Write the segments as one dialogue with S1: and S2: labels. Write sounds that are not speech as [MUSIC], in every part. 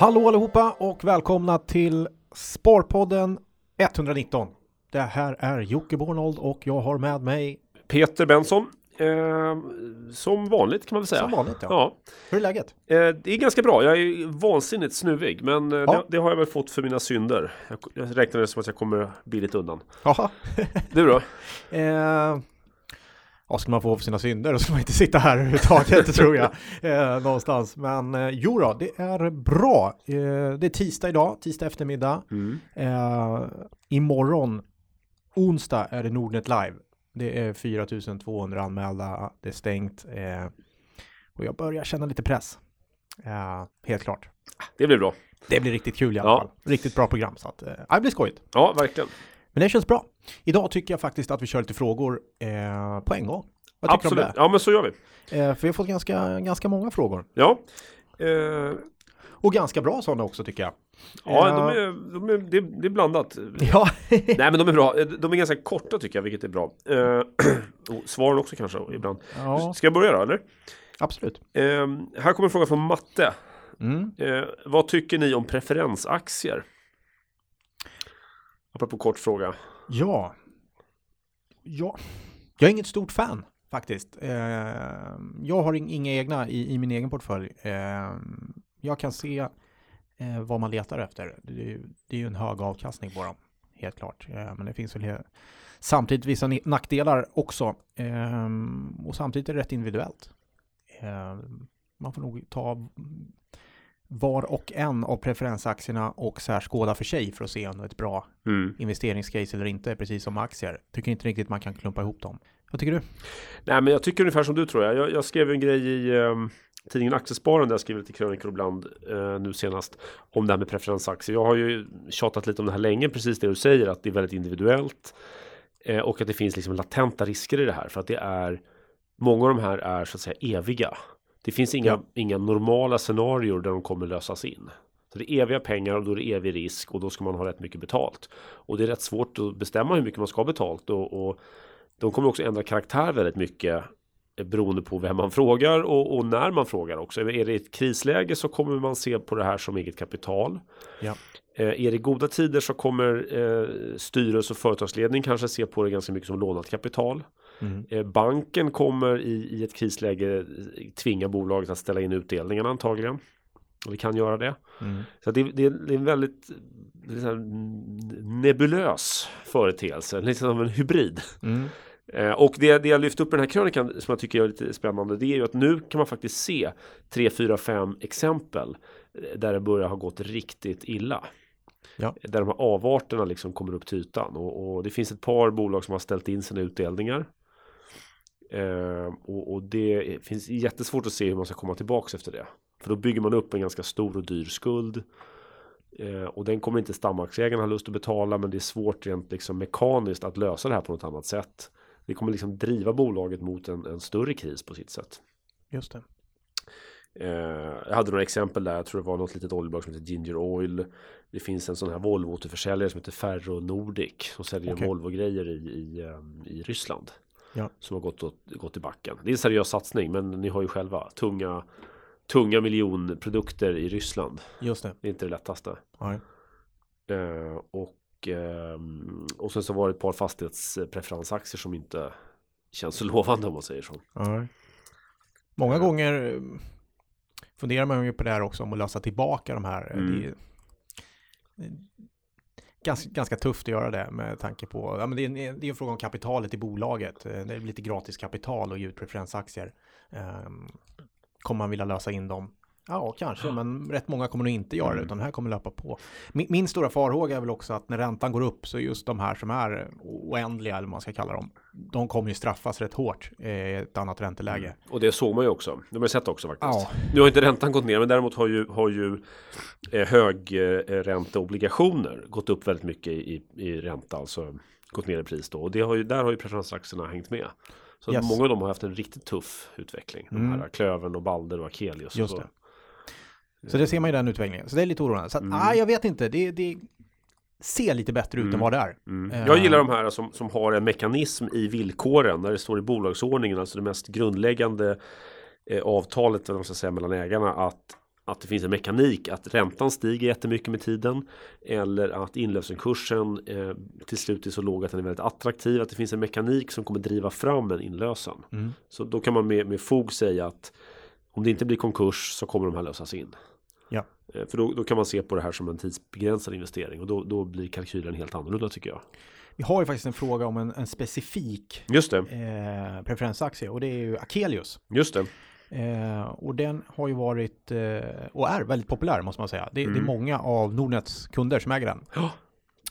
S1: Hallå allihopa och välkomna till Sparpodden 119. Det här är Jocke Bornold och jag har med mig
S2: Peter Benson. Eh, som vanligt kan man väl säga.
S1: som vanligt. Ja.
S2: Ja,
S1: Hur är läget?
S2: eh, det är ganska bra. Jag är vansinnigt snuvig, men eh,
S1: Ja.
S2: det, det har jag väl fått för mina synder. Jag, jag räknar det som att jag kommer billigt undan.
S1: Jaha.
S2: Du då? [LAUGHS]
S1: Vad ska man få för sina synder? Då ska man inte sitta här överhuvudtaget [LAUGHS] tror jag. Eh, någonstans. Men eh, jo då, det är bra. Eh, det är tisdag idag, tisdag eftermiddag.
S2: Mm.
S1: Eh, imorgon, onsdag, är det Nordnet Live. Det är 4200 anmälda, det är stängt. Eh, och jag börjar känna lite press. Eh, helt klart.
S2: Det blir bra.
S1: Det blir riktigt kul i alla
S2: Ja.
S1: fall. Riktigt bra program. Så att, eh, det blir skojigt.
S2: Ja, verkligen.
S1: Men det känns bra. Idag tycker jag faktiskt att vi kör lite frågor eh, på en gång. Vad tycker
S2: Absolut.
S1: du om
S2: Ja, men så gör vi.
S1: det? Eh, för vi har fått ganska, ganska många frågor.
S2: Ja. Eh,
S1: Och ganska bra sådana också tycker jag.
S2: ja,
S1: Eh,
S2: de är, de är, det, är, det är blandat. [LAUGHS]
S1: Ja,
S2: Nej, men de är bra. Eh, De är ganska korta tycker jag, vilket är bra. Eh, [CLEARS THROAT] svaren också kanske ibland.
S1: ja
S2: Ska jag börja då, eller?
S1: absolut.
S2: Eh, här kommer en fråga från Matte.
S1: Mm.
S2: Eh, vad tycker ni om preferensaktier? Apropå kort fråga.
S1: Ja. ja. Jag är inget stort fan faktiskt. Eh, jag har ing- inga egna i, i min egen portfölj. Eh, jag kan se eh, vad man letar efter. Det är, ju- det är ju en hög avkastning på dem, helt klart. Eh, men det finns väl samtidigt vissa nackdelar också. Eh, och samtidigt är det rätt individuellt. Eh, man får nog ta var och en av preferensaktierna och särskåda för sig för att se om det är ett bra
S2: Mm.
S1: investeringscase eller inte, precis som aktier. Tycker inte riktigt man kan klumpa ihop dem. Vad tycker du?
S2: Nej, men jag tycker ungefär som du tror jag. Jag, jag skrev en grej i eh, tidningen Aktiespararen där jag skriver lite krönikor ibland eh, nu senast om det här med preferensaktier. Jag har ju tjatat lite om det här länge, precis det du säger, att det är väldigt individuellt eh, och att det finns liksom latenta risker i det här för att det är många av de här är så att säga eviga. Det finns inga,
S1: Ja.
S2: inga normala scenarier där de kommer lösas in. Så det är eviga pengar och då är det evig risk och då ska man ha rätt mycket betalt. Och det är rätt svårt att bestämma hur mycket man ska ha betalt och, och de kommer också ändra karaktär väldigt mycket eh, beroende på vem man frågar och, och när man frågar också. Är det ett krisläge så kommer man se på det här som eget kapital.
S1: Ja.
S2: Eh, är det goda tider så kommer eh, styrelse och företagsledning kanske se på det ganska mycket som lånat kapital.
S1: Mm.
S2: Eh, banken kommer i, i ett krisläge eh, tvinga bolaget att ställa in utdelningarna antagligen. Och vi kan göra det.
S1: Mm.
S2: Så det, det, det är en väldigt nebulös företeelse, lite som en hybrid.
S1: Mm.
S2: Eh, och det, det jag lyft upp i den här krönikan som jag tycker är lite spännande det är ju att nu kan man faktiskt se 3, 4, 5 exempel där det börjar ha gått riktigt illa.
S1: Ja.
S2: Där de här avarterna liksom kommer upp till ytan och, och det finns ett par bolag som har ställt in sina utdelningar. Eh, och, och det finns jättesvårt att se hur man ska komma tillbaks efter det. För då bygger man upp en ganska stor och dyr skuld. Eh, och den kommer inte stamaktieägarna ha lust att betala men det är svårt rent liksom mekaniskt att lösa det här på något annat sätt. Det kommer liksom driva bolaget mot en, en större kris på sitt sätt.
S1: Just det.
S2: Eh, jag hade några exempel där, jag tror det var något litet oljebolag som heter Ginger Oil. Det finns en sån här Volvo återförsäljare som heter Ferro Nordic som säljer
S1: Okej.
S2: Volvo-grejer i, i, ehm, i Ryssland.
S1: Ja.
S2: Som har gått, åt- gått i backen. Det är en seriös satsning men ni har ju själva tunga, tunga miljonprodukter i Ryssland.
S1: Just det.
S2: Det är inte det lättaste.
S1: Ja.
S2: Eh, och, ehm, och sen så var det ett par fastighetspreferensaktier som inte känns så [LAUGHS] lovande om man säger så.
S1: Ja. Många gånger eh, funderar man ju på det här också om att lösa tillbaka de här.
S2: Mm.
S1: Det ganska, ganska tufft att göra det med tanke på, ja men det är, en- det är en fråga om kapitalet i bolaget. Eh, det är lite gratis kapital och ge ut preferensaktier. Ehm, kommer man vilja lösa in dem? Ja, kanske, men rätt många kommer nog inte göra det,
S2: Mm.
S1: utan det här kommer löpa på. Min, min stora farhåga är väl också att när räntan går upp så just de här som är oändliga, eller vad man ska kalla dem, de kommer ju straffas rätt hårt i ett annat ränteläge.
S2: Och det såg man ju också. Det har man sett också faktiskt.
S1: Ja.
S2: Nu har inte räntan gått ner men däremot har ju, har ju eh, högränteobligationer gått upp väldigt mycket i, i ränta. Alltså gått ner i pris då. Och det har ju, där har ju preferensaktierna hängt med. Så
S1: Yes.
S2: många av dem har haft en riktigt tuff utveckling. De
S1: Mm.
S2: här Klövern och Balder och Akelius.
S1: Just
S2: och så.
S1: det. Så det ser man ju den utvecklingen. Så det är lite oroande. Så att,
S2: Mm.
S1: ah, jag vet inte, det, det ser lite bättre ut
S2: Mm.
S1: än vad det är.
S2: Mm.
S1: Eh.
S2: Jag gillar de här som, som har en mekanism i villkoren när det står i bolagsordningen, alltså det mest grundläggande eh, avtalet man ska säga, mellan ägarna att att det finns en mekanik att räntan stiger jättemycket med tiden eller att inlösenkursen eh, till slut är så låg att den är väldigt attraktiv. Att det finns en mekanik som kommer driva fram en inlösen.
S1: Mm.
S2: Så då kan man med, med fog säga att om det inte blir konkurs så kommer de här lösas in. Eh, För då, då kan man se på det här som en tidsbegränsad investering och då, då blir kalkylen helt annorlunda tycker jag.
S1: Vi har ju faktiskt en fråga om en, en specifik
S2: Just det,
S1: eh, preferensaktie och det är ju Akelius.
S2: just det.
S1: Eh, och den har ju varit eh, och är väldigt populär måste man säga. Det, det är
S2: Mm.
S1: många av Nordnets kunder som äger den.
S2: Ja.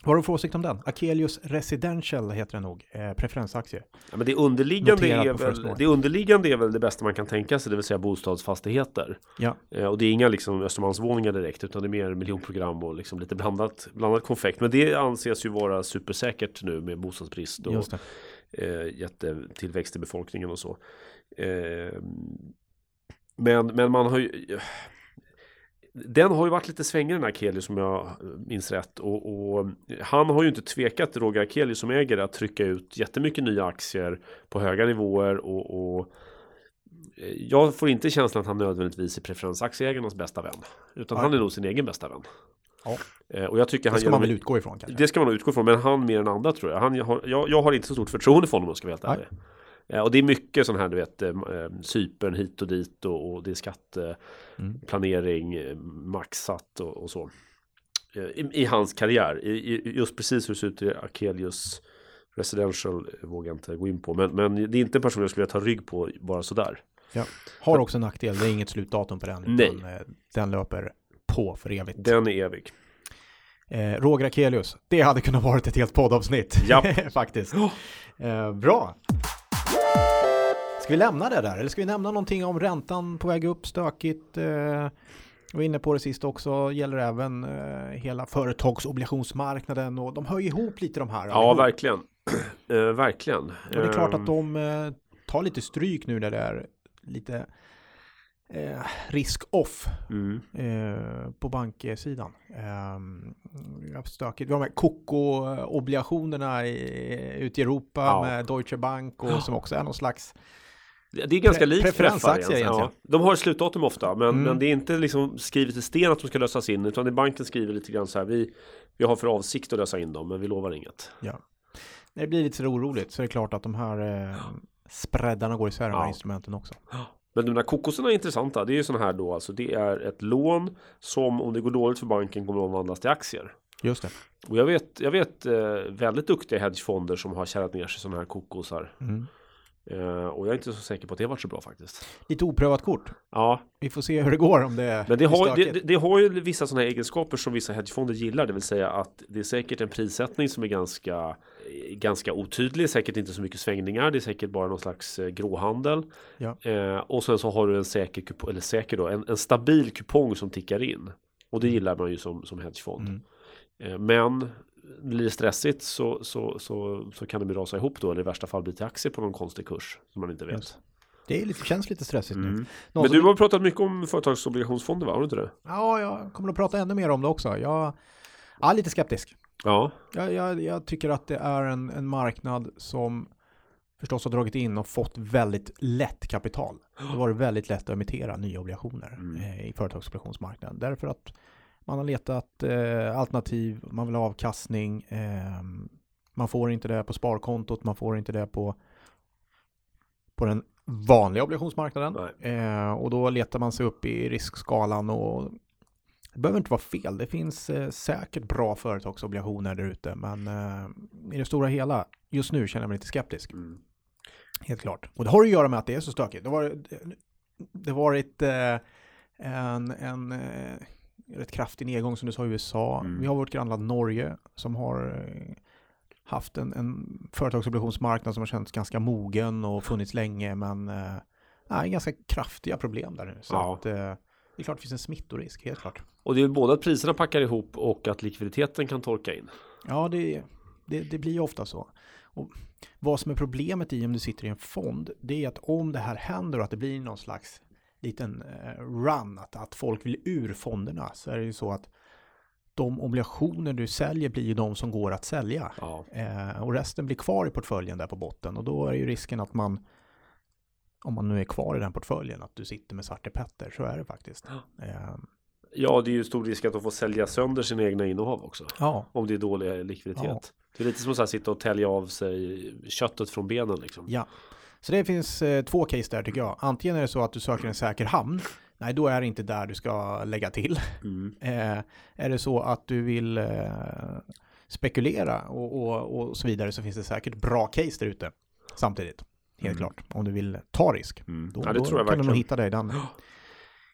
S1: Vad har du för åsikt om den? Akelius Residential heter den nog, eh, preferensaktie.
S2: Ja, men det underliggande, är väl, det underliggande är väl det bästa man kan tänka sig, det vill säga bostadsfastigheter.
S1: Ja,
S2: Eh, och det är inga liksom Östermalmsvåningar direkt, utan det är mer miljonprogram och liksom lite blandat, blandat konfekt. Men det anses ju vara supersäkert nu med bostadsbrist och
S1: just
S2: eh, jättetillväxt i befolkningen och så. Eh, men, men man har ju den har ju varit lite svängig den här Akelius som jag minns rätt och, och han har ju inte tvekat Roger Akelius som äger att trycka ut jättemycket nya aktier på höga nivåer och, och jag får inte känslan att han nödvändigtvis är preferensaktieägarnas bästa vän utan
S1: Nej.
S2: han är nog sin egen bästa vän.
S1: Ja.
S2: Eh, Och jag tycker han
S1: Det ska man väl utgå ifrån kanske?
S2: det ska man utgå ifrån, men han mer än andra tror jag. Han, har, jag, jag har inte så stort förtroende för honom om jag ska vara helt ärlig. Eh, Och det är mycket sån här, du vet, eh, eh, Cypern hit och dit och, och det är skatteplanering,
S1: Mm.
S2: eh, maxat och, och så. Eh, I, I hans karriär, I, just precis hur det ser ut i Akelius Residential eh, vågar jag inte gå in på. Men, men det är inte en person jag skulle ta rygg på bara sådär.
S1: Ja. Har också en nackdel, det är inget slutdatum på den.
S2: Nej.
S1: eh, Den löper på för evigt.
S2: Den är evig.
S1: Eh, Roger Akelius, det hade kunnat varit ett helt poddavsnitt.
S2: Japp. [LAUGHS]
S1: Faktiskt. Eh, bra. Ska vi lämna det där? Eller ska vi nämna någonting om räntan på väg upp, stökigt? Eh, jag var inne på det sist också, gäller även eh, hela företagsobligationsmarknaden och de hör ihop lite de här.
S2: Ja,
S1: allihop.
S2: verkligen. [CLEARS THROAT] Eh, verkligen.
S1: Och det är klart
S2: Ehm,
S1: att de eh, tar lite stryk nu när det är lite eh, risk-off
S2: Mm.
S1: eh, på banksidan. Eh, vi stökigt. Vi har de här Coco-obligationerna i, ute i Europa
S2: Ja.
S1: med Deutsche Bank och som också är någon slags
S2: Det är ganska
S1: Pre-
S2: likt
S1: preferensaktier
S2: prefar egentligen. Ja. De har slutdatum ofta, men,
S1: Mm.
S2: men det är inte liksom skrivet i sten att de ska lösas in, utan det banken skriver lite grann så här, vi, vi har för avsikt att lösa in dem, men vi lovar inget.
S1: Ja. När det blir lite så oroligt så är det klart att de här eh, spreadarna går isär, de här
S2: Ja.
S1: instrumenten också.
S2: Men de där kokosarna är intressanta, det är ju sådana här då, alltså det är ett lån som om det går dåligt för banken kommer att omvandlas till aktier.
S1: Just det.
S2: Och jag vet, jag vet eh, väldigt duktiga hedgefonder som har kärrat ner sig sådana här kokosar.
S1: Mm.
S2: Eh, och jag är inte så säker på att det har varit så bra faktiskt.
S1: Lite oprövat kort.
S2: Ja,
S1: Vi får se hur det går om det
S2: Men det har, det, det, det har ju vissa sådana här egenskaper som vissa hedgefonder gillar, det vill säga att det är säkert en prissättning som är ganska, ganska otydlig, säkert inte så mycket svängningar, det är säkert bara någon slags eh, gråhandel.
S1: Ja.
S2: Eh, och sen så har du en säker, kupong, eller säker då, en, en stabil kupong som tickar in. Och det gillar man ju som, som hedgefond.
S1: Mm.
S2: Men blir det stressigt så, så, så, så kan de ju rasa ihop då, eller i värsta fall bli till aktier på någon konstig kurs som man inte vet.
S1: Just. Det är lite, känns lite stressigt nu.
S2: Mm.
S1: Någon
S2: Men du har pratat mycket om företagsobligationsfonder va? Har du inte det?
S1: Ja, jag kommer att prata ännu mer om det också. Jag är lite skeptisk.
S2: Ja.
S1: Jag, jag, jag tycker att det är en, en marknad som förstås har dragit in och fått väldigt lätt kapital. Det varit väldigt lätt att emittera nya obligationer
S2: Mm.
S1: eh, i företagsobligationsmarknaden. Därför att man har letat eh, alternativ, man vill ha avkastning, eh, man får inte det på sparkontot, man får inte det på, på den vanliga obligationsmarknaden. Eh, och då letar man sig upp i riskskalan och det behöver inte vara fel. Det finns eh, säkert bra företagsobligationer där ute, men eh, i det stora hela, just nu känner jag mig lite skeptisk.
S2: Mm.
S1: Helt klart. Och det har att göra med att det är så stökigt. Det har det har varit eh, en, en eh, rätt kraftig nedgång som du sa i USA.
S2: Mm.
S1: Vi har vårt grannland Norge som har eh, haft en, en företagsobligationsmarknad som har känts ganska mogen och funnits länge men eh, nej, ganska kraftiga problem där nu. Så
S2: Ja.
S1: att, eh, det är klart det finns en smittorisk, helt klart.
S2: Och det är både att priserna packar ihop och att likviditeten kan torka in.
S1: Ja, det, det, det blir ju ofta så. Och vad som är problemet i om du sitter i en fond, det är att om det här händer och att det blir någon slags liten eh, run, att, att folk vill ur fonderna, så är det ju så att de obligationer du säljer blir ju de som går att sälja.
S2: Ja.
S1: Eh, och resten blir kvar i portföljen där på botten och då är ju risken att man om man nu är kvar i den portföljen, att du sitter med Svarte Petter, så är det faktiskt. Eh,
S2: Ja, det är ju stor risk att de får sälja sönder sina egna innehav också.
S1: ja,
S2: Om det är dålig likviditet.
S1: Ja.
S2: Det är lite som att sitta och tälja av sig köttet från benen liksom.
S1: ja. Så det finns eh, två case där tycker jag. Antingen är det så att du söker en säker hamn. Nej, då är det inte där du ska lägga till.
S2: Mm.
S1: Eh, är det så att du vill eh, spekulera och, och, och så vidare så finns det säkert bra case där ute samtidigt. Helt
S2: Mm.
S1: klart. Om du vill ta risk.
S2: Mm.
S1: Då,
S2: Ja,
S1: då
S2: tror jag
S1: kan du nog
S2: verkligen.
S1: hitta dig i den,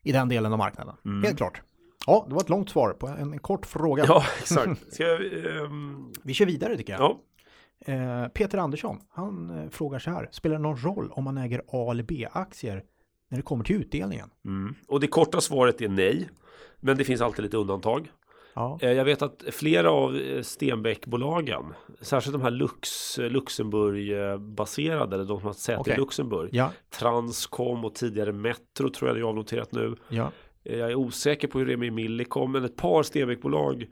S1: i den delen av marknaden.
S2: Mm.
S1: Helt klart. Ja, det var ett långt svar på en, en kort fråga.
S2: Ja, [LAUGHS] exakt. Jag, ehm,
S1: Vi kör vidare tycker jag.
S2: ja.
S1: Eh, Peter Andersson, han eh, frågar så här. Spelar det någon roll om man äger A eller B-aktier när det kommer till utdelningen?
S2: Mm. Och det korta svaret är nej. Men det finns alltid lite undantag.
S1: Ja,
S2: Eh, Jag vet att flera av Stenbeckbolagen, särskilt de här Lux, Luxemburg-baserade, eller de som har säte
S1: Okej.
S2: i Luxemburg,
S1: ja,
S2: Transcom och tidigare Metro tror jag det är avnoterat nu.
S1: ja.
S2: Jag är osäker på hur det är med Millicom, men ett par Stenbeckbolag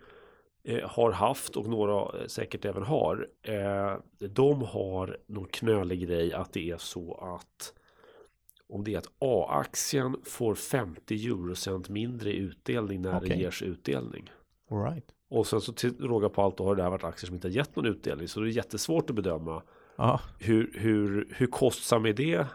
S2: har haft och några eh, säkert även har. Eh, de har någon knölig grej att det är så att om det är att A-aktien får 50 eurocent mindre i utdelning när det
S1: Okej.
S2: ges utdelning.
S1: All right.
S2: Och sen så till råga på allt då har det här varit aktier som inte har gett någon utdelning. Så det är jättesvårt att bedöma
S1: Ja,
S2: hur, hur, hur kostsam är det?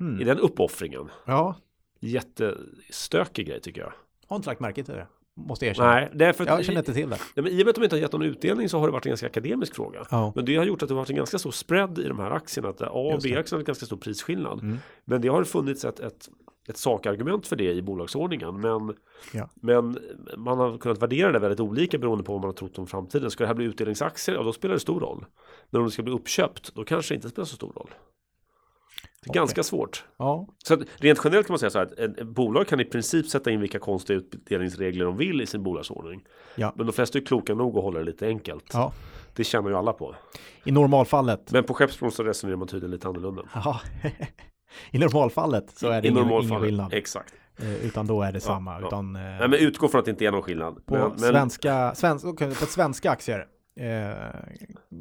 S1: mm.
S2: Är den uppoffringen?
S1: ja.
S2: Jättestökig grej tycker jag.
S1: har inte lagt märke till det. Måste erkänna.
S2: Nej, därför att
S1: Jag känner inte till det.
S2: Nej, men I och med att de inte har gett någon utdelning så har det varit en ganska akademisk fråga.
S1: Ja.
S2: Men det har gjort att det har varit en ganska stor spread i de här aktierna. Att A och
S1: det.
S2: B-aktien har en ganska stor prisskillnad.
S1: Mm.
S2: Men det har funnits ett, ett, ett sakargument för det i bolagsordningen. Men,
S1: Ja.
S2: men man har kunnat värdera det väldigt olika beroende på vad man har trott om framtiden. Ska det här bli utdelningsaktier? Ja, då spelar det stor roll. Men om det ska bli uppköpt, då kanske det inte spelar så stor roll. Det är
S1: Okej.
S2: ganska svårt.
S1: Ja,
S2: Så att rent generellt kan man säga så här att ett, ett bolag kan i princip sätta in vilka konstiga utdelningsregler de vill i sin bolagsordning.
S1: Ja.
S2: Men de flesta är kloka nog att hålla det lite enkelt.
S1: ja.
S2: Det känner ju alla på.
S1: I normalfallet.
S2: Men på Skeppsbron så resonerar man tydligen lite annorlunda.
S1: Ja. [LAUGHS] I normalfallet så är det
S2: I
S1: ingen, ingen skillnad.
S2: Exakt.
S1: Eh, Utan då är det samma.
S2: ja.
S1: Utan, eh,
S2: Nej men utgå från att det inte är någon skillnad.
S1: på,
S2: men,
S1: svenska, svensk, okej, på svenska aktier. Eh,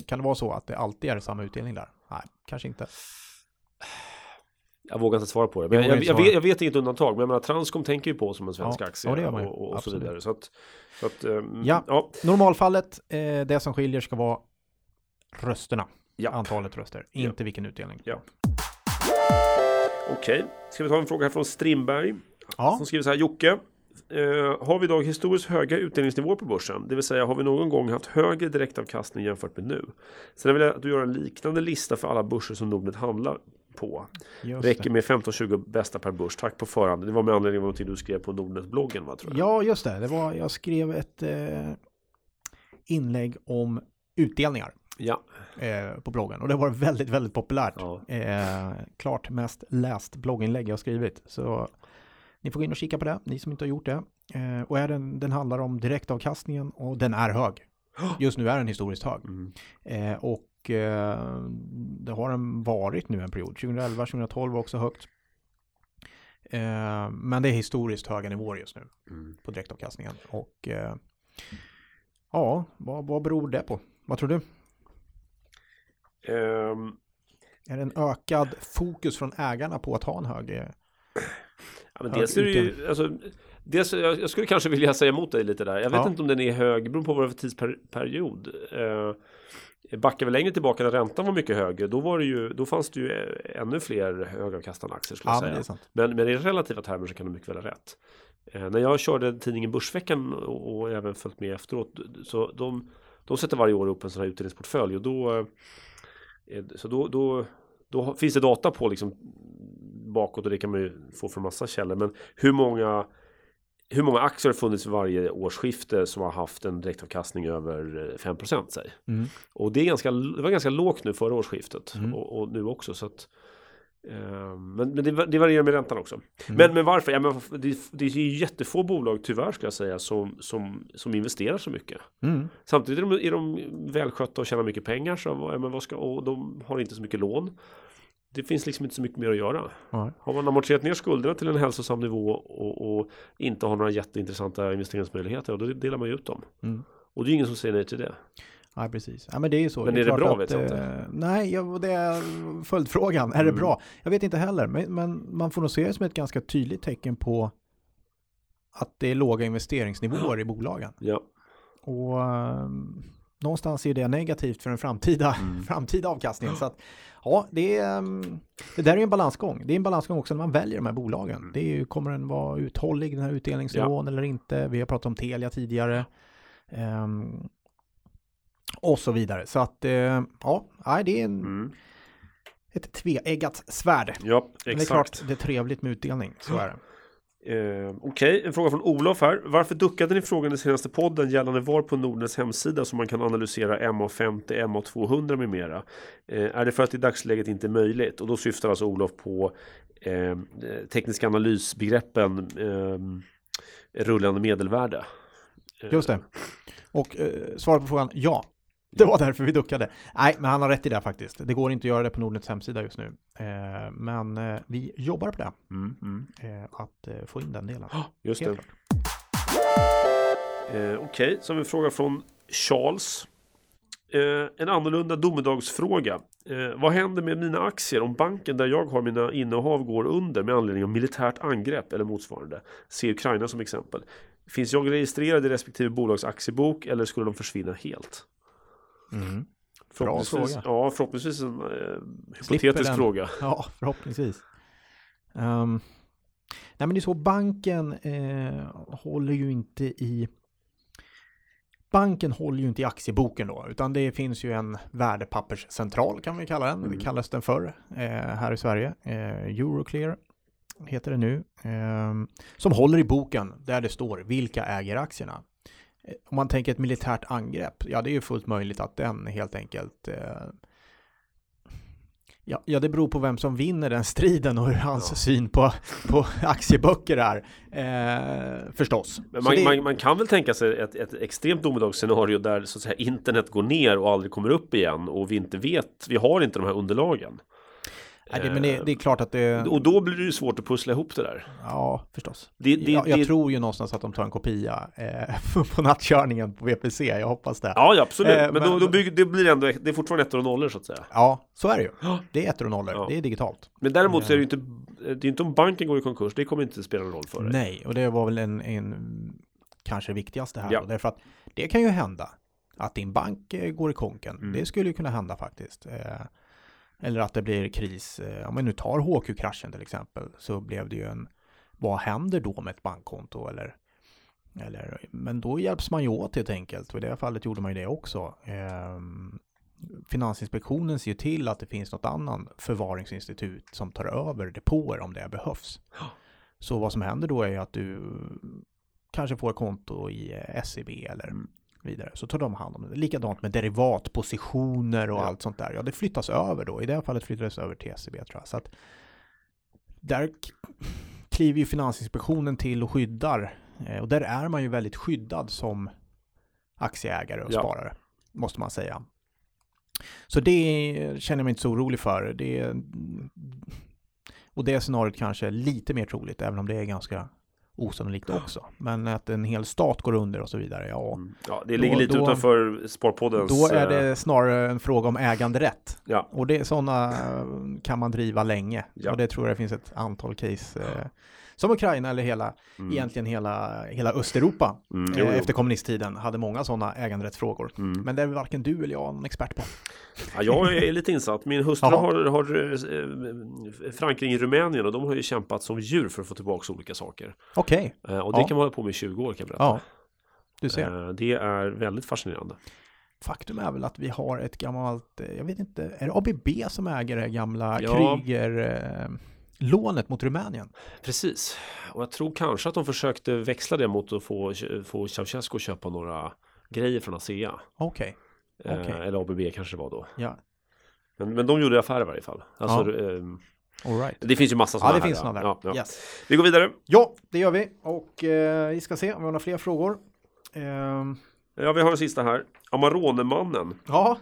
S1: kan det vara så att det alltid är samma utdelning där? Nej, kanske inte.
S2: Jag vågar inte svara på det.
S1: Jag
S2: Men jag, jag,
S1: svara.
S2: vet, jag vet inget undantag. Men jag menar, Transcom tänker ju på som en svensk
S1: Ja,
S2: aktie.
S1: ja,
S2: och, och, och så vidare. Så att, så att ehm,
S1: Ja.
S2: ja.
S1: Normalfallet, eh, det som skiljer ska vara rösterna.
S2: Ja.
S1: Antalet röster,
S2: Ja.
S1: inte vilken utdelning.
S2: Ja. Okej, ska vi ta en fråga här från Strindberg.
S1: Ja,
S2: Som skriver så här, Jocke. Eh, har vi idag historiskt höga utdelningsnivåer på börsen? Det vill säga, har vi någon gång haft högre direktavkastning jämfört med nu? Sen vill jag att du gör en liknande lista för alla börser som Nordnet handlar på.
S1: just
S2: Räcker med 15-20 bästa per börs. Tack på förhand. Det var med anledning av någonting du skrev på Nordnet-bloggen, va? Tror jag.
S1: Ja, just det. det var, jag skrev ett eh, inlägg om utdelningar
S2: Ja.
S1: eh, på bloggen och det var väldigt, väldigt populärt.
S2: ja.
S1: Eh, klart mest läst blogginlägg jag skrivit. Så ni får gå in och kika på det, ni som inte har gjort det. Eh, och är den, den handlar om direktavkastningen och den är hög. [GASPS] Just nu är den historiskt hög.
S2: Mm.
S1: Eh, och eh, det har den varit nu en period. 2011, 2012 var också högt. Eh, men det är historiskt höga nivåer just nu
S2: Mm.
S1: på direktavkastningen. Och eh, ja, vad, vad beror det på? Vad tror du?
S2: Ehm,
S1: Är det en ökad fokus från ägarna på att ha en hög...
S2: ja, men
S1: Hög
S2: dels är det ju, alltså, dels, jag, jag skulle kanske vilja säga emot dig lite där. Jag vet
S1: Ja.
S2: inte om den är hög, beror på vad det är för tidsperiod. Eh, backar vi längre tillbaka när räntan var mycket högre, då, var det ju, då fanns det ju eh, ännu fler högavkastande aktier skulle
S1: Ja, men
S2: säga.
S1: sant.
S2: Men, men i relativa termer så kan du mycket väl ha rätt. Eh, när jag körde tidningen Börsveckan och, och även följt med efteråt så de, de sätter varje år upp en sån här utdelningsportfölj och då eh, så då, då, då finns det data på liksom bakåt och det kan man ju få från massa källor. Men hur många hur många aktier har funnits vid varje årsskifte som har haft en direktavkastning över eh, 5 säg?
S1: Mm.
S2: Och det, är ganska, det var ganska lågt nu förra årsskiftet
S1: Mm.
S2: och, och nu också. Så att, eh, men men det, det varierar med räntan också.
S1: Mm.
S2: Men, men varför? Ja, men det, det är ju jättefå bolag tyvärr skulle jag säga som, som, som investerar så mycket.
S1: Mm.
S2: Samtidigt är de, är de välskötta och tjänar mycket pengar så, ja, men vad ska, och de har inte så mycket lån. Det finns liksom inte så mycket mer att göra.
S1: Ja.
S2: Har man amorterat ner skulderna till en hälsosam nivå och, och inte har några jätteintressanta investeringsmöjligheter, då delar man ju ut dem.
S1: Mm.
S2: Och det är ingen som säger nej till det.
S1: Nej, precis. Ja, men det är ju så.
S2: Men är det
S1: klart
S2: bra,
S1: att,
S2: vet jag
S1: eh,
S2: inte.
S1: Nej, jag, det är följdfrågan. Är det
S2: Mm.
S1: bra? Jag vet inte heller, men, men man får nog se det som ett ganska tydligt tecken på att det är låga investeringsnivåer i bolagen.
S2: Ja.
S1: Och ehm, någonstans är det negativt för den framtida,
S2: Mm.
S1: framtida avkastningen. Så att, ja, det, är, ehm, det där är en balansgång. Det är en balansgång också när man väljer de här bolagen.
S2: Mm.
S1: Det är ju, kommer den vara uthållig den här utdelningsnivån eller inte? Vi har pratat om Telia tidigare. Ehm, och så vidare. Så att, eh, ja, det är en,
S2: Mm.
S1: ett tveeggat svärd.
S2: Ja,
S1: Men det är klart,
S2: exakt.
S1: det är trevligt med utdelning. Så är det.
S2: Eh, Okej, en fråga från Olof här. Varför duckade ni frågan i senaste podden gällande var på Nordnets hemsida som man kan analysera MA50, MA200 med mera? Eh, är det för att det i dagsläget inte är möjligt? Och då syftar alltså Olof på eh, tekniska analysbegreppen eh, rullande medelvärde. Eh,
S1: Just det. Och eh, svaret på frågan, ja. Det var därför vi duckade. Nej, men han har rätt i det faktiskt. Det går inte att göra det på Nordnets hemsida just nu. Eh, men eh, vi jobbar på det.
S2: Mm, mm.
S1: Eh, att få in den delen. [GASPS]
S2: Just
S1: Helt
S2: det. Okej, så har vi en fråga från Charles. En annorlunda domedagsfråga. Vad händer med mina aktier om banken där jag har mina innehav går under med anledning av militärt angrepp eller motsvarande? Se Ukraina som exempel. Finns jag registrerad i respektive bolags aktiebok eller skulle de försvinna helt?
S1: Mm.
S2: Förhoppningsvis,
S1: fråga.
S2: Ja, förhoppningsvis en eh, hypotetisk fråga. [LAUGHS]
S1: Ja, förhoppningsvis. Ehm, nej, men det är så, banken eh, håller ju inte i Banken håller ju inte i aktieboken då, utan det finns ju en värdepapperscentral kan vi kalla den.
S2: Mm.
S1: Det kallas den förr eh, här i Sverige. Eh, Euroclear heter det nu. Eh, som håller i boken där det står vilka äger aktierna. Eh, Om man tänker ett militärt angrepp, ja det är ju fullt möjligt att den helt enkelt eh, Ja, ja, det beror på vem som vinner den [LAUGHS] striden och hur hans
S2: Ja.
S1: syn på, på [LAUGHS] aktieböcker är. Eh, förstås.
S2: Man,
S1: det-
S2: man, man kan väl tänka sig ett, ett extremt domedagsscenario där så att säga internet går ner och aldrig kommer upp igen och vi inte vet, vi har inte de här underlagen.
S1: Nej, det, men det, det är klart att det...
S2: Och då blir det ju svårt att pussla ihop det där.
S1: Ja, förstås.
S2: Det, det,
S1: jag, jag tror ju någonstans att de tar en kopia eh, [LAUGHS] på nattkörningen på VPC. Jag hoppas det.
S2: Ja, ja, absolut.
S1: Eh,
S2: men då,
S1: men-
S2: då bygger, det blir ändå, det är fortfarande ettor och nollor så att säga.
S1: Ja, så är det ju. Det är ettor och nollor.
S2: Ja.
S1: Det är digitalt.
S2: Men däremot så är det ju inte, det är inte om banken går i konkurs, det kommer inte spela någon roll för dig.
S1: Nej, och det var väl en, en kanske viktigaste här.
S2: Ja.
S1: Då, därför att det kan ju hända att din bank eh, går i konken.
S2: Mm.
S1: Det skulle ju kunna hända faktiskt. Eh, eller att det blir kris. Eh, om man nu tar HQ-kraschen till exempel så blev det ju en vad händer då med ett bankkonto eller eller, men då hjälps man ju åt helt enkelt och i det här fallet gjorde man ju det också. Eh, Finansinspektionen ser ju till att det finns något annan förvaringsinstitut som tar över depåer om det behövs. Så vad som händer då är ju att du kanske får ett konto i SEB eller
S2: mm
S1: vidare. Så tar de hand om det. Likadant med derivatpositioner och
S2: Ja.
S1: allt sånt där. Ja, det flyttas över då. I det här fallet flyttades det över till SEB tror jag. Så att där kliver ju Finansinspektionen till och skyddar. Eh, Och där är man ju väldigt skyddad som aktieägare och
S2: Ja.
S1: sparare. Måste man säga. Så det känner jag mig inte så orolig för. Det och det scenariot kanske är lite mer troligt, även om det är ganska osannolikt också. Men att en hel stat går under och så vidare, ja.
S2: Mm. Ja, det ligger
S1: Då-
S2: lite
S1: då-
S2: utanför Sparpoddens...
S1: Då är
S2: eh,
S1: det snarare en fråga om äganderätt.
S2: Ja,
S1: Och det, sådana kan man driva länge.
S2: Ja.
S1: Och det tror jag det finns ett antal case. Eh, som Ukraina eller hela,
S2: mm.
S1: egentligen hela, hela Östeuropa
S2: Mm,
S1: eh,
S2: jo, jo.
S1: efter kommunisttiden hade många sådana äganderättsfrågor.
S2: Mm.
S1: Men det är varken du eller jag någon expert på.
S2: Ja, jag är lite insatt. Min hustru har, har eh, förankring i Rumänien och de har ju kämpat som djur för att få tillbaka olika saker.
S1: Okej,
S2: Eh, Och det
S1: Ja.
S2: kan man hålla på med i 20 år kan jag berätta.
S1: ja. Du ser.
S2: Eh, Det är väldigt fascinerande.
S1: Faktum är väl att vi har ett gammalt, eh, jag vet inte, är det ABB som äger det gamla
S2: Ja.
S1: Kryger-lånet mot Rumänien?
S2: Precis. Och jag tror kanske att de försökte växla det mot att få, få Ceausescu att köpa några grejer från ASEA.
S1: Okej,
S2: Eh,
S1: Okej.
S2: Eller ABB kanske det var då.
S1: ja,
S2: Men, men de gjorde affärer i varje fall. Alltså, eh,
S1: all right.
S2: Det finns ju massa
S1: Ja,
S2: sådana
S1: det
S2: här.
S1: finns sådana där.
S2: Ja, ja.
S1: Yes.
S2: Vi går vidare.
S1: Ja, det gör vi. Och eh, vi ska se om vi har några fler frågor. Ehm,
S2: Ja, vi har en sista här. Amaronemannen.
S1: ja,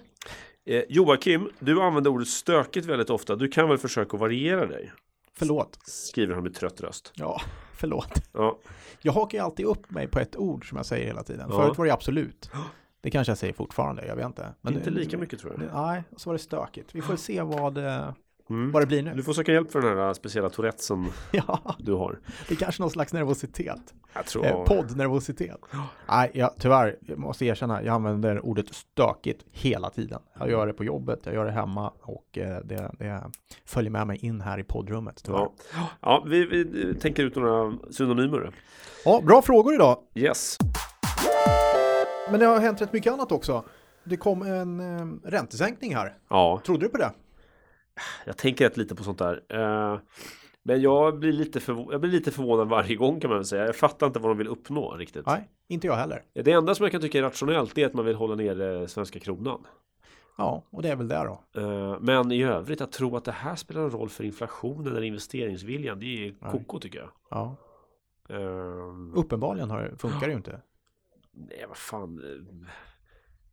S2: Eh, Joakim, du använder ordet stökigt väldigt ofta. Du kan väl försöka variera dig?
S1: Förlåt.
S2: Skriver han med trött röst.
S1: Ja, [LAUGHS] förlåt.
S2: Ja,
S1: Jag hakar ju alltid upp mig på ett ord som jag säger hela tiden.
S2: Ja.
S1: Förut var det absolut. Det kanske jag säger fortfarande, jag vet inte. Men
S2: inte
S1: det-
S2: lika mycket tror jag.
S1: Nej, så var det stökigt. Vi får se vad, eh,
S2: Mm.
S1: vad det blir nu.
S2: Du får söka hjälp för den här speciella tourettesen [LAUGHS]
S1: Ja,
S2: du har.
S1: det är kanske någon slags nervositet.
S2: Jag tror...
S1: Eh, poddnervositet. Nej, jag, tyvärr, jag måste erkänna, jag använder ordet stökigt hela tiden. Jag gör det på jobbet, jag gör det hemma och eh, det, det följer med mig in här i poddrummet. Tyvärr.
S2: Ja, ja vi, vi tänker ut några synonymer.
S1: Ja, bra frågor idag.
S2: Yes.
S1: Men det har hänt rätt mycket annat också. Det kom en eh, räntesänkning här.
S2: Ja,
S1: Trodde du på det?
S2: Jag tänker rätt lite på sånt där. Eh, Men jag blir, lite jag blir lite förvånad varje gång kan man väl säga. Jag fattar inte vad de vill uppnå riktigt.
S1: Nej, inte jag heller.
S2: Det enda som jag kan tycka är rationellt är att man vill hålla nere svenska kronan.
S1: Ja, och det är väl det då.
S2: Eh, Men i övrigt att tro att det här spelar en roll för inflationen eller investeringsviljan, det är koko tycker jag.
S1: Ja,
S2: Eh,
S1: uppenbarligen har funkar det ju inte.
S2: Nej, vad fan.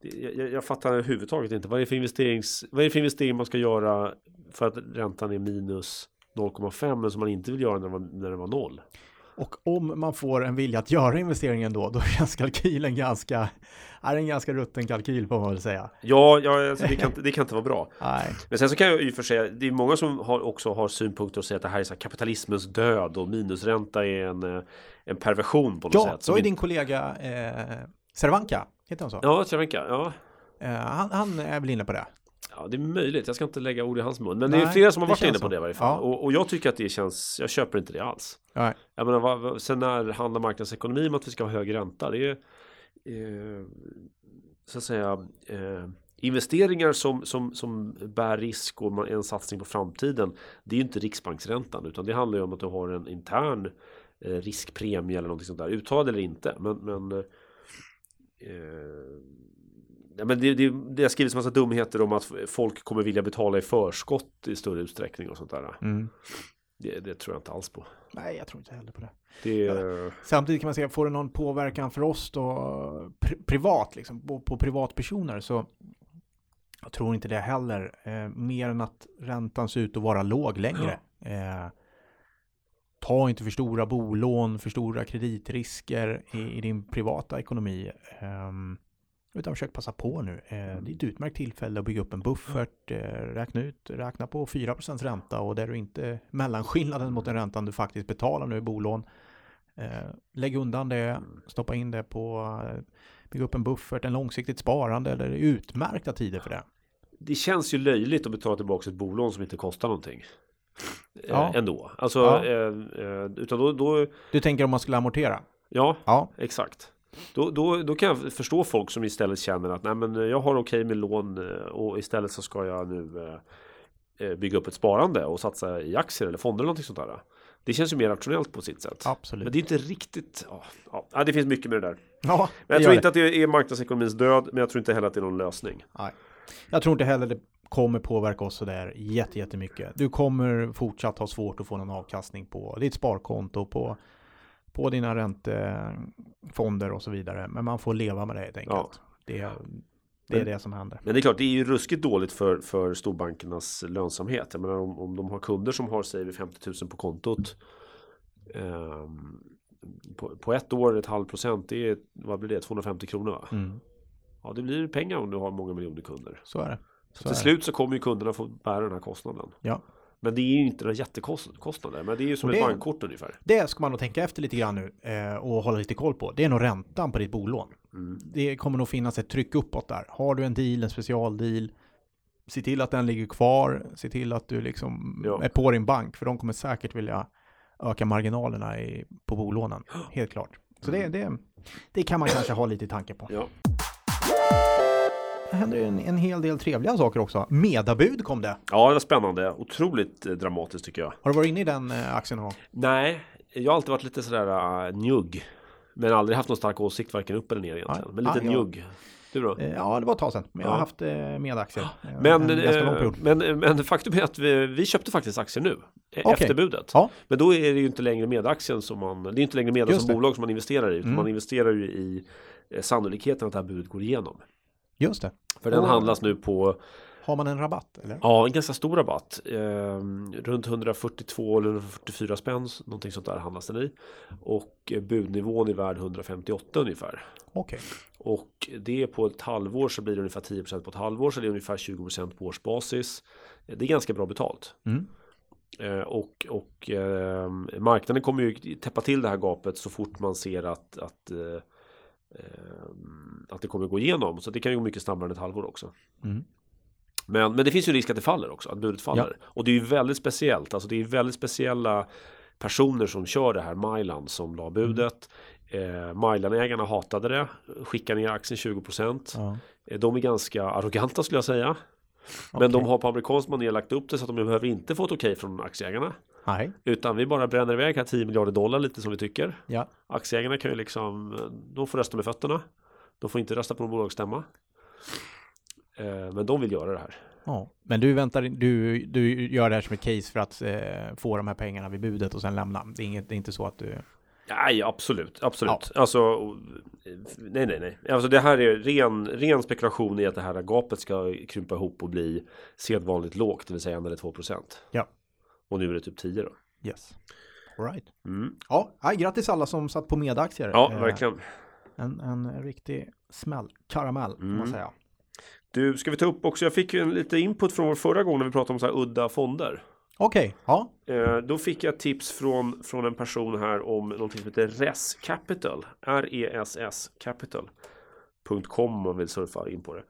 S2: Jag, jag, fattar överhuvudtaget inte. Vad är, det för investerings, vad är det för investering man ska göra för att räntan är minus 0,5 men som man inte vill göra när, man, när det var noll?
S1: Och om man får en vilja att göra investeringen då, då känns kalkylen ganska, är en ganska rutten kalkyl får man väl säga.
S2: Ja, ja alltså det, kan, inte- det kan inte vara bra. [LAUGHS]
S1: Nej,
S2: Men sen så kan jag ju för sig, det är många som har, också har synpunkter och säger att det här är så här kapitalismens död och minusränta är en, eh, en perversion på något
S1: ja,
S2: sätt.
S1: så
S2: som
S1: är din kollega eh, Cervanka, heter han så?
S2: Ja, Cervenka, ja.
S1: Eh, han, han är väl inne på det.
S2: Ja, det är möjligt. Jag ska inte lägga ord i hans mun. Men det är
S1: Nej,
S2: flera som har varit inne på
S1: så.
S2: det i varje fall.
S1: Ja.
S2: Och, och jag tycker att det känns, jag köper inte det alls.
S1: Nej.
S2: Jag menar, vad, sen när handlar marknadsekonomi om att vi ska ha hög ränta? Det är eh, så att säga eh, investeringar som, som, som bär risk och man- en satsning på framtiden. Det är ju inte riksbanksräntan utan det handlar ju om att du har en intern eh, riskpremie eller någonting sånt där. Uttalad eller inte. Men, men eh, Ja, men det, det, det har skrivits massa dumheter om att folk kommer vilja betala i förskott i större utsträckning och sånt där.
S1: Mm.
S2: Det, det tror jag inte alls på.
S1: Nej, jag tror inte heller på det.
S2: Det,
S1: Samtidigt kan man säga, får det någon påverkan för oss då pri- privat, liksom, på, på privatpersoner så jag tror inte det heller. Eh, mer än att räntan ser ut att vara låg längre. Eh, ta inte för stora bolån, för stora kreditrisker i, i din privata ekonomi. Ehm, utan försök passa på nu. Eh, det är ett utmärkt tillfälle att bygga upp en buffert, eh, räkna ut, räkna på 4% ränta och där du inte mellanskillnaden mot den räntan du faktiskt betalar nu i bolån. Eh, lägg undan det, stoppa in det på, eh, bygga upp en buffert, en långsiktigt sparande eller utmärkta tider för det.
S2: det känns ju löjligt att betala tillbaka ett bolån som inte kostar någonting.
S1: Ja.
S2: Eh, ändå. Alltså,
S1: Ja.
S2: eh, eh, utan då, då,
S1: Du tänker om man skulle amortera?
S2: ja,
S1: Ja,
S2: exakt. Då, då, då kan jag förstå folk som istället känner att nej, men jag har okej med lån och istället så ska jag nu bygga upp ett sparande och satsa i aktier eller fonder eller någonting sånt där. Det känns ju mer rationellt på sitt sätt.
S1: absolut.
S2: Men det är inte riktigt, ja, ja, det finns mycket med det där.
S1: ja,
S2: Men jag tror inte att det är marknadsekonomins död, men jag tror inte heller att det är någon lösning.
S1: Nej. Jag tror inte heller det kommer påverka oss sådär jätte, jättemycket. Du kommer fortsatt ha svårt att få någon avkastning på ditt sparkonto, på, på dina räntefonder och så vidare. Men man får leva med det helt enkelt. Det, det är
S2: Men-
S1: det som händer.
S2: Men det är klart, det är ju ruskigt dåligt för, för storbankernas lönsamhet. Jag menar om, om de har kunder som har, säger vi 50 000 på kontot. ehm, på, på ett år, ett halvt procent, det är, vad blir det, 250 kronor va?
S1: Mm,
S2: Ja, det blir pengar om du har många miljoner kunder.
S1: så är det.
S2: Så till slut så kommer ju kunderna få bära den här kostnaden.
S1: Ja.
S2: Men det är ju inte några jättekostnader, men det är ju som
S1: Och
S2: ett
S1: det-
S2: bankkort ungefär.
S1: Det ska man nog tänka efter lite grann nu eh, och hålla lite koll på. Det är nog räntan på ditt bolån.
S2: Mm.
S1: Det kommer nog finnas ett tryck uppåt där. Har du en deal, en specialdeal, se till att den ligger kvar. Se till att du liksom
S2: Ja.
S1: är på din bank, för de kommer säkert vilja öka marginalerna i, på bolånen. Helt klart. Så det, det, det kan man kanske ha lite tanke på.
S2: Ja.
S1: Händer en, en hel del trevliga saker också. Medabud kom det.
S2: ja, det var spännande. Otroligt eh, dramatiskt tycker jag.
S1: Har du varit inne i den eh, aktien någon gång?
S2: Nej, jag har alltid varit lite sådär uh, njugg. Men aldrig haft någon stark åsikt varken upp eller ner egentligen.
S1: Nej.
S2: Men lite
S1: Ah, ja.
S2: njugg. Du då?
S1: Ja, det var ett tag sedan. Men jag har
S2: Ja.
S1: haft medaktier. eh,
S2: Men, men, men faktum är att vi, vi köpte faktiskt aktier nu.
S1: Okej.
S2: Efter budet.
S1: Ja.
S2: Men då är det ju inte längre medaktien som man, det är inte längre medel som bolag som man investerar i. Utan
S1: Mm.
S2: man investerar ju i sannolikheten att det här budet går igenom.
S1: Just det.
S2: För den handlas nu på,
S1: Har man en rabatt eller?
S2: Ja, en ganska stor rabatt. Eh, runt 142 eller 144 spänn, någonting sånt där handlas den i. Och eh, budnivån är värd 158 ungefär.
S1: Okej.
S2: Och det är på ett halvår så blir det ungefär 10% på ett halvår så det är ungefär 20% på årsbasis. Det är ganska bra betalt.
S1: Mm.
S2: Eh, och och eh, marknaden kommer ju täppa till det här gapet så fort man ser att, att, eh, att det kommer gå igenom. Så det kan ju gå mycket snabbare än ett halvår också.
S1: Mm.
S2: Men, men det finns ju risk att det faller också, att budet faller. Och det är ju väldigt speciellt, alltså det är väldigt speciella personer som kör det här, Mylan som la budet. Eh, Mylan-ägarna hatade det, skickade ner aktien 20%.
S1: Ja.
S2: Eh, De är ganska arroganta skulle jag säga. Men de
S1: Okej.
S2: har på amerikansk manér lagt upp det så att de behöver inte få ett okej från aktieägarna.
S1: Nej.
S2: Utan vi bara bränner iväg här 10 miljarder dollar lite som vi tycker.
S1: Ja.
S2: Aktieägarna kan ju liksom, de får rösta med fötterna. De får inte rösta på en bolagsstämma. Eh, Men de vill göra det här.
S1: ja. Men du väntar, du, du gör det här som ett case för att eh, få de här pengarna vid budet och sen lämna. Det är, inget, det är inte så att du...
S2: Nej, absolut, absolut. Alltså, nej, nej, nej. Alltså det här är ren, ren spekulation i att det här gapet ska krympa ihop och bli sedvanligt lågt, det vill säga en eller två procent.
S1: Ja.
S2: Och nu är det typ 10 då.
S1: Yes. All right.
S2: Mm.
S1: Ja, nej, grattis alla som satt på medaktier.
S2: Ja,
S1: Eh,
S2: verkligen.
S1: En, en riktig smäll. Karamell, får man
S2: Mm.
S1: säga.
S2: Du, ska vi ta upp också, jag fick ju en lite input från vår förra gång när vi pratade om så här udda fonder.
S1: Okej, ja.
S2: Eh, då fick jag tips från, från en person här om någonting som heter RES Capital. R-E-S-S Capital.com om man vill surfa in på det.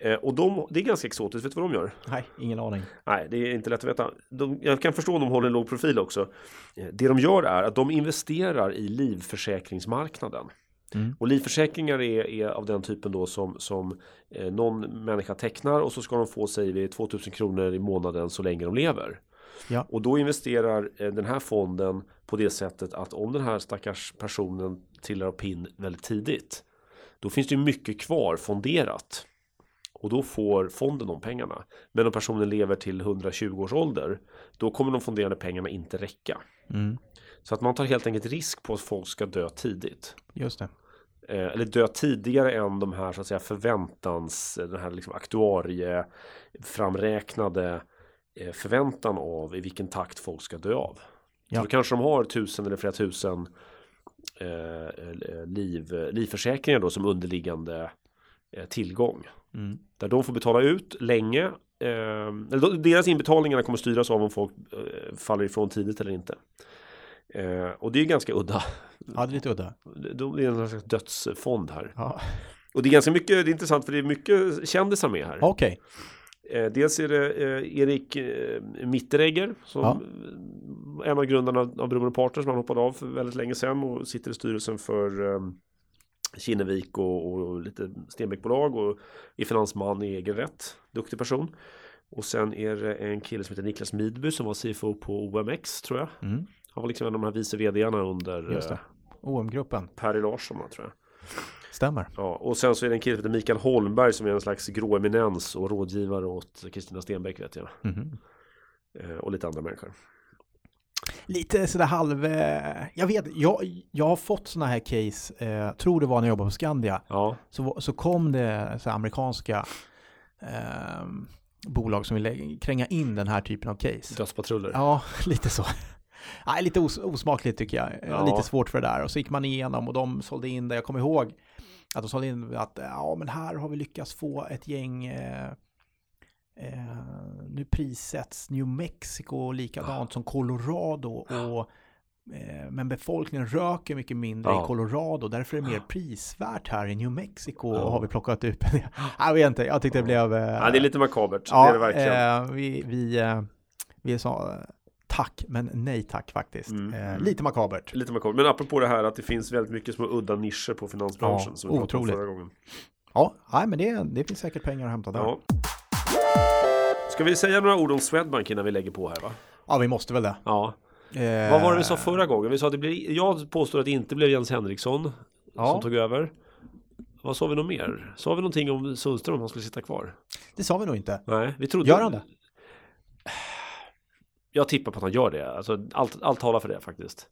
S2: Eh, och de, det är ganska exotiskt, vet du vad de gör?
S1: Nej, ingen aning.
S2: Nej, det är inte lätt att veta. De, jag kan förstå om de håller en låg profil också. Eh, Det de gör är att de investerar i livförsäkringsmarknaden.
S1: Mm.
S2: Och livförsäkringar är, är av den typen då som, som eh, någon människa tecknar och så ska de få säger vi 2000 kronor i månaden så länge de lever.
S1: Ja.
S2: Och då investerar eh, den här fonden på det sättet att om den här stackars personen trillar av pinn väldigt tidigt. Då finns det ju mycket kvar fonderat. Och då får fonden de pengarna. Men om personen lever till 120 års ålder. Då kommer de fonderade pengarna inte räcka.
S1: Mm.
S2: Så att man tar helt enkelt risk på att folk ska dö tidigt.
S1: Just det.
S2: Eh, eller dö tidigare än de här så att säga förväntans, den här liksom aktuarie framräknade eh, förväntan av i vilken takt folk ska dö av.
S1: Ja.
S2: Så då kanske de har tusen eller flera tusen eh, eh, liv, livförsäkringar då som underliggande tillgång.
S1: Mm.
S2: Där de får betala ut länge. Eh, deras inbetalningar kommer styras av om folk eh, faller ifrån tidigt eller inte. Eh, och det är ganska udda.
S1: Ja, det är lite udda.
S2: Det det är en slags dödsfond här.
S1: Ja.
S2: Och det är ganska mycket, det är intressant för det är mycket kändisar med här.
S1: Okej.
S2: Eh, dels är det eh, Erik eh, Mitteregger som
S1: Ja.
S2: en av grundarna av Brummer Partners som han hoppade av för väldigt länge sedan och sitter i styrelsen för Kinnevik och, och lite Stenbeckbolag och är finansman i egen rätt. Duktig person. Och sen är det en kille som heter Niklas Midby som var CFO på OMX tror jag.
S1: Mm.
S2: Han var liksom en av de här vice vdarna under eh.
S1: OM-gruppen.
S2: Perry Larsson tror jag.
S1: Stämmer.
S2: Ja, och sen så är det en kille som heter Mikael Holmberg som är en slags grå eminens och rådgivare åt Kristina Stenbeck vet jag. Eh, och lite andra människor.
S1: Lite sådär halv... eh, Jag vet, jag, jag har fått sådana här case, eh, tror det var när jag jobbade på Skandia,
S2: Ja,
S1: så, så kom det så amerikanska eh, bolag som ville kränga in den här typen av case.
S2: dödspatruller.
S1: Ja, [LAUGHS] lite så. Nej, lite os osmakligt tycker jag.
S2: Ja.
S1: Lite svårt för det där. Och så gick man igenom och de sålde in det. Jag kommer ihåg att de sålde in att ja, men här har vi lyckats få ett gäng eh, eh, nu prissätts New Mexico likadant som Colorado och eh, men befolkningen röker mycket mindre
S2: Ja.
S1: i Colorado. Därför är det mer prisvärt här i New Mexico.
S2: Ja.
S1: Har vi plockat ut. [LAUGHS] jag vet inte, jag tyckte det blev... eh,
S2: Ja, det är lite makabert.
S1: Ja,
S2: det är det verkligen.
S1: Eh, vi, vi, eh, vi sa eh, tack, men nej tack faktiskt.
S2: Mm,
S1: Eh,
S2: mm.
S1: lite makabert.
S2: Lite makabert. Men apropå det här att det finns väldigt mycket små udda nischer på finansbranschen
S1: Ja,
S2: som vi
S1: otroligt.
S2: förra gången.
S1: Ja, nej, men det, det finns säkert pengar att hämta där. Ja,
S2: Ja. Ska vi säga några ord om Swedbank innan vi lägger på här va?
S1: vi måste väl det.
S2: Ja.
S1: Eh,
S2: Vad var det vi sa förra gången? Vi sa att det blir, jag påstår att det inte blev Jens Henriksson
S1: Ja.
S2: som tog över. Vad sa vi nog mer? Sa vi någonting om Sundström om han skulle sitta kvar?
S1: Det sa vi nog inte.
S2: Nej, vi trodde...
S1: Gör han det?
S2: Jag tippar på att han gör det. Alltså, allt, allt talar för det faktiskt.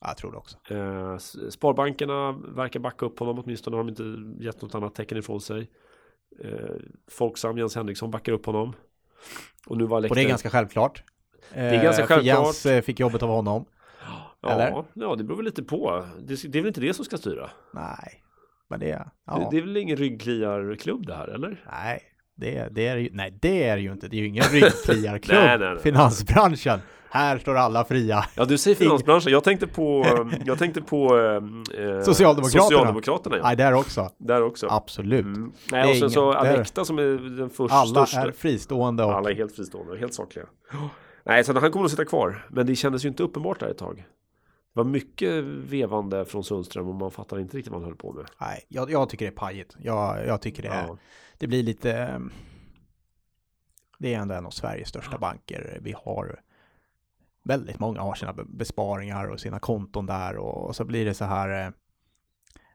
S1: Ja, jag tror det också.
S2: Eh, Sparbankerna verkar backa upp honom åtminstone har de inte gett något annat tecken ifrån sig. Eh, Folksam, Jens Henriksson backar upp honom. Och nu var
S1: Och det är ganska självklart.
S2: är ganska
S1: Eh, för
S2: självklart.
S1: Jens eh, fick jobbet av honom.
S2: ja,
S1: eller?
S2: ja, det beror väl lite på. Det, det är väl inte det som ska styra?
S1: Nej, men det, ja.
S2: Det, det är väl ingen ryggkliarklubb det här, eller?
S1: Nej, det, det är ju, nej, det är det ju inte. Det är ju ingen ryggkliarklubb, [LAUGHS]
S2: Nej, nej, nej.
S1: finansbranschen. Här står alla fria.
S2: Ja, du säger finansbranschen. Jag tänkte på, jag tänkte på eh, eh,
S1: Socialdemokraterna.
S2: Socialdemokraterna ja.
S1: Nej, där också.
S2: Där också.
S1: Absolut.
S2: Mm. Nej, och sen så
S1: ingen-
S2: Alekta som är den första
S1: Alla
S2: största.
S1: är fristående och
S2: Alla är helt fristående, helt sakliga. Nej, så han kommer att sitta kvar. Men det kändes ju inte uppenbart där ett tag. Det var mycket vevande från Sundström och man fattar inte riktigt vad han höll på med.
S1: Nej, jag, jag tycker det är pajigt. Jag, jag tycker det, är,
S2: Ja.
S1: det blir lite... eh, Det är ändå en av Sveriges största banker. Vi har väldigt många har sina be- besparingar och sina konton där och, och så blir det så här eh,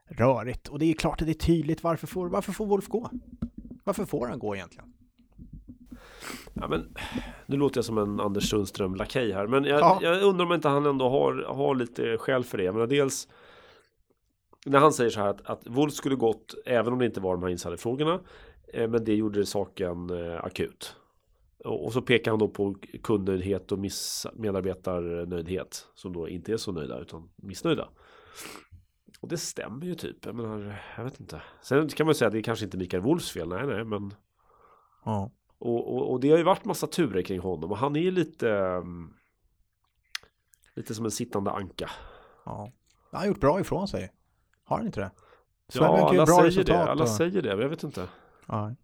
S1: rörigt. Och det är klart att det är tydligt varför får, varför får Wolf gå? Varför får han gå egentligen?
S2: Ja, men, nu låter jag som en Anders Sundström lakej här. Men jag,
S1: Ja.
S2: jag undrar om inte han ändå har, har lite skäl för det. Jag menar, dels när han säger så här att, att Wolf skulle gått även om det inte var de här insiderfrågorna. Eh, men det gjorde saken eh, akut. Och, så pekar han då på kundnöjdhet och miss, medarbetarnöjdhet. Som då inte är så nöjda utan missnöjda. Och det stämmer ju typ. Jag menar, jag vet inte. Sen kan man ju säga att det är kanske inte Mikael Wolfs fel. Nej, nej, men
S1: Ja.
S2: och, och, och det har ju varit massa turer kring honom och han är ju lite um, Lite som en sittande anka.
S1: ja. Han har gjort bra ifrån sig. Har han inte det? Swedbank
S2: Ja, alla säger det. Alla
S1: och-
S2: säger det, men jag vet inte.
S1: Ja.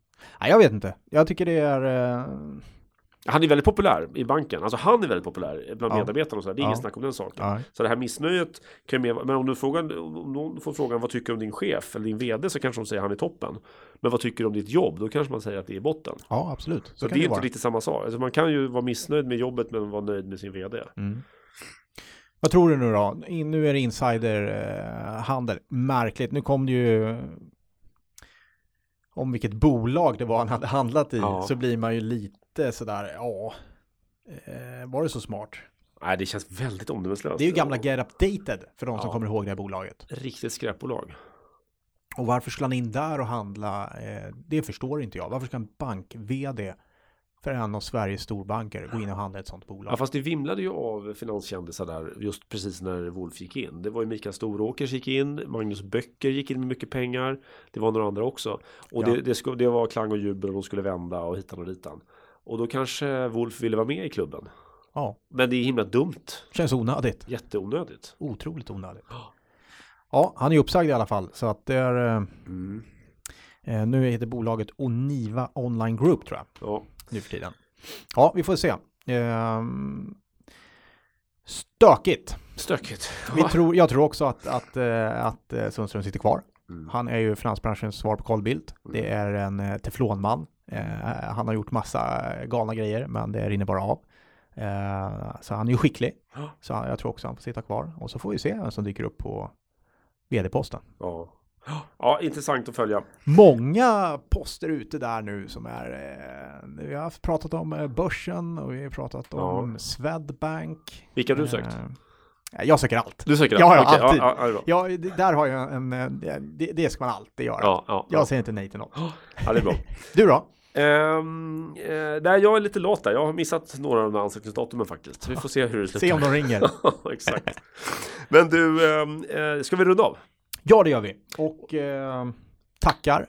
S1: Nej, jag vet inte. Jag tycker det är... eh,
S2: Han är väldigt populär i banken. Alltså han är väldigt populär bland
S1: Ja.
S2: medarbetarna och så. här. Det är
S1: Ja.
S2: inget snack om den saken.
S1: Ja.
S2: Så det här missnöjet kan ju mer, men om du frågar, om någon får frågan vad tycker du om din chef eller din vd så kanske de säger han är toppen. Men vad tycker du om ditt jobb? Då kanske man säger att det är botten.
S1: ja, absolut. Så,
S2: Så, det är inte riktigt samma sak. Alltså man kan ju vara missnöjd med jobbet men vara nöjd med sin vd.
S1: Mm. Vad tror du nu då? Nu är det insiderhandel. Märkligt. Nu kom det ju om vilket bolag det var han hade handlat i
S2: Ja.
S1: så blir man ju lite sådär, ja, eh, var det så smart?
S2: Nej, det känns väldigt omdömeslöst.
S1: Det är ju gamla Get Updated för de som
S2: Ja.
S1: kommer ihåg det här bolaget.
S2: Riktigt skräpbolag.
S1: Och varför skulle han in där och handla? Eh, det förstår inte jag. Varför ska en bank-vd för en av Sveriges storbanker gå in och handla ett sånt bolag?
S2: Ja, fast det vimlade ju av finanskändisar där just precis när Wolf gick in. Det var ju Mikael Storåkers gick in, Magnus Böcker gick in med mycket pengar. Det var några andra också. Och
S1: Ja.
S2: det, det, skulle, det var klang och jubel och de skulle vända och hitan och ditan. Och då kanske Wolf ville vara med i klubben.
S1: Ja,
S2: Men det är himla dumt.
S1: känns onödigt.
S2: Jätteonödigt.
S1: Otroligt onödigt. Ja, han är uppsagd i alla fall. Så att det är, eh,
S2: Mm.
S1: eh, nu heter bolaget Oniva Online Group tror jag,
S2: Ja.
S1: Nu för tiden. Ja, vi får se. Ehm, stökigt.
S2: Stökigt.
S1: Vi tror, jag tror också att, att, eh, att eh, Sundström sitter kvar.
S2: Mm.
S1: Han är ju finansbranschens svar på Carl Bildt. Det är en eh, teflonman. Eh, han har gjort massa galna grejer, men det rinner bara av. Eh, så han är ju skicklig. Så jag tror också han får sitta kvar. Och så får vi se vem som dyker upp på vd-posten.
S2: Ja. Ja, intressant att följa.
S1: Många poster ute där nu som är... Eh, vi har pratat om eh, börsen och vi har pratat om Swedbank.
S2: Vilka har du sökt?
S1: Eh, jag söker allt.
S2: Du söker
S1: Ja, ja,
S2: Okej,
S1: alltid.
S2: Ja, ja, ja.
S1: Ja, det- där har jag en... eh, Det, det ska man alltid göra.
S2: ja, ja, ja.
S1: Jag säger inte nej till något.
S2: ja, det är bra. [LAUGHS]
S1: Du då?
S2: Um, eh, där jag är lite lat där. Jag har missat några av de här ansökningsdatumen faktiskt. Vi får se hur det slutar.
S1: Se om de ringer. [LAUGHS]
S2: Exakt. Men du, eh, ska vi runda av?
S1: Ja, det gör vi. Och eh, tackar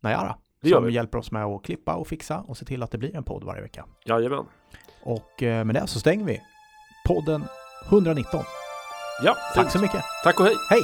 S1: Najara.
S2: Det gör
S1: som
S2: vi.
S1: hjälper oss med att klippa och fixa och se till att det blir en podd varje vecka.
S2: Jajamän.
S1: Och eh, med det så stänger vi podden 119.
S2: Ja,
S1: Tack
S2: fint.
S1: så mycket.
S2: Tack och hej.
S1: Hej!